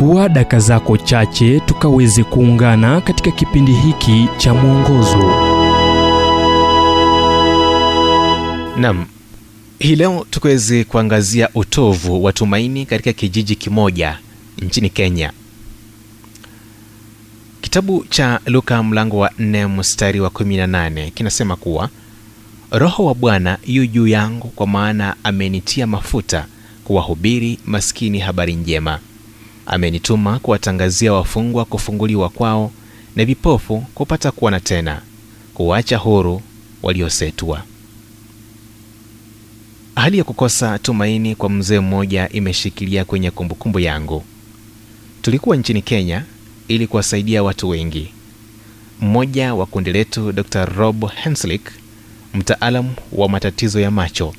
chukua daka zako chache tukaweze kuungana katika kipindi hiki cha mwongozo Naam, hii leo tukaweze kuangazia utovu wa tumaini katika kijiji kimoja nchini Kenya. Kitabu cha Luka mlango wa 4 mstari wa 18 kinasema kuwa Roho wa Bwana yu juu yangu, kwa maana amenitia mafuta kuwahubiri maskini habari njema. Amenituma kuwatangazia wafungwa kufunguliwa kwao, na vipofu kupata kuona tena, kuwacha huru waliosetwa. Hali ya kukosa tumaini kwa mzee mmoja imeshikilia kwenye kumbukumbu yangu. Tulikuwa nchini Kenya ili kuwasaidia watu wengi. Mmoja wa kundi letu, Dr. Rob Henslick, mtaalamu wa matatizo ya macho,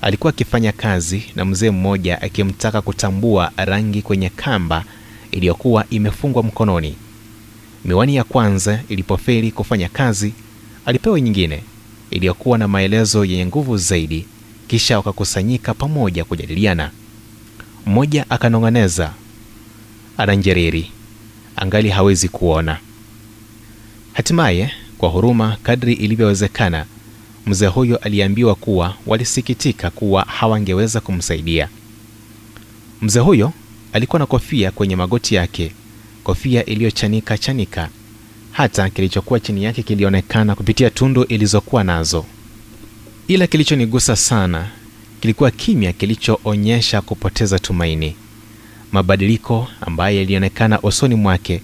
alikuwa akifanya kazi na mzee mmoja akimtaka kutambua rangi kwenye kamba iliyokuwa imefungwa mkononi. Miwani ya kwanza ilipofeli kufanya kazi, alipewa nyingine iliyokuwa na maelezo yenye nguvu zaidi kisha wakakusanyika pamoja kujadiliana. Mmoja akanong'oneza, ana njereri, angali hawezi kuona. Hatimaye, kwa huruma kadri ilivyowezekana, mzee huyo aliambiwa kuwa walisikitika kuwa hawangeweza kumsaidia. Mzee huyo alikuwa na kofia kwenye magoti yake, kofia iliyochanika chanika, hata kilichokuwa chini yake kilionekana kupitia tundu ilizokuwa nazo ila kilichonigusa sana kilikuwa kimya kilichoonyesha kupoteza tumaini, mabadiliko ambayo yalionekana usoni mwake.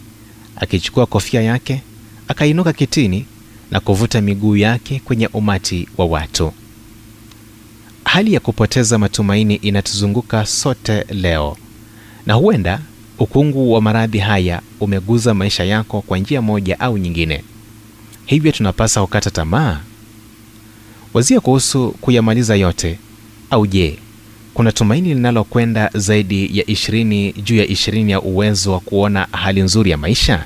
Akichukua kofia yake, akainuka kitini na kuvuta miguu yake kwenye umati wa watu. Hali ya kupoteza matumaini inatuzunguka sote leo, na huenda ukungu wa maradhi haya umeguza maisha yako kwa njia moja au nyingine. Hivyo tunapasa kukata tamaa? Wazia kuhusu kuyamaliza yote, au je, kuna tumaini linalokwenda zaidi ya ishirini juu ya ishirini ya uwezo wa kuona hali nzuri ya maisha?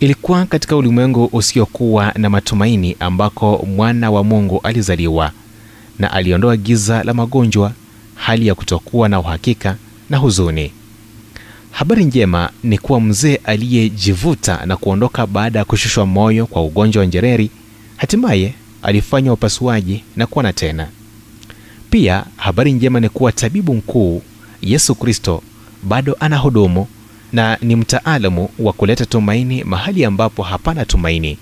Ilikuwa katika ulimwengu usiokuwa na matumaini ambako mwana wa Mungu alizaliwa na aliondoa giza la magonjwa, hali ya kutokuwa na uhakika na huzuni. Habari njema ni kuwa mzee aliyejivuta na kuondoka baada ya kushushwa moyo kwa ugonjwa wa njereri hatimaye alifanywa upasuaji na kuona tena. Pia habari njema ni kuwa tabibu mkuu Yesu Kristo bado ana hudumu na ni mtaalamu wa kuleta tumaini mahali ambapo hapana tumaini.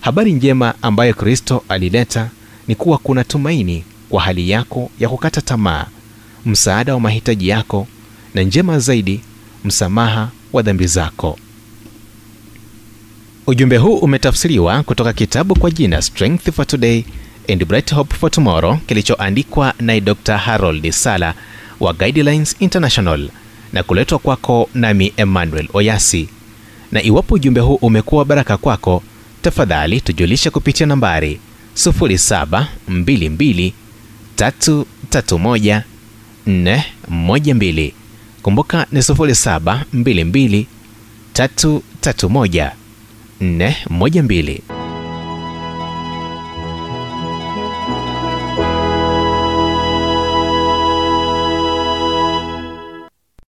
Habari njema ambayo Kristo alileta ni kuwa kuna tumaini kwa hali yako ya kukata tamaa, msaada wa mahitaji yako, na njema zaidi, msamaha wa dhambi zako. Ujumbe huu umetafsiriwa kutoka kitabu kwa jina Strength for Today and Bright Hope for Tomorrow kilichoandikwa naye Dr. Harold Sala wa Guidelines International na kuletwa kwako nami Emmanuel Oyasi. Na iwapo ujumbe huu umekuwa baraka kwako, tafadhali tujulishe kupitia nambari 0722331412. Kumbuka ni 0722331412.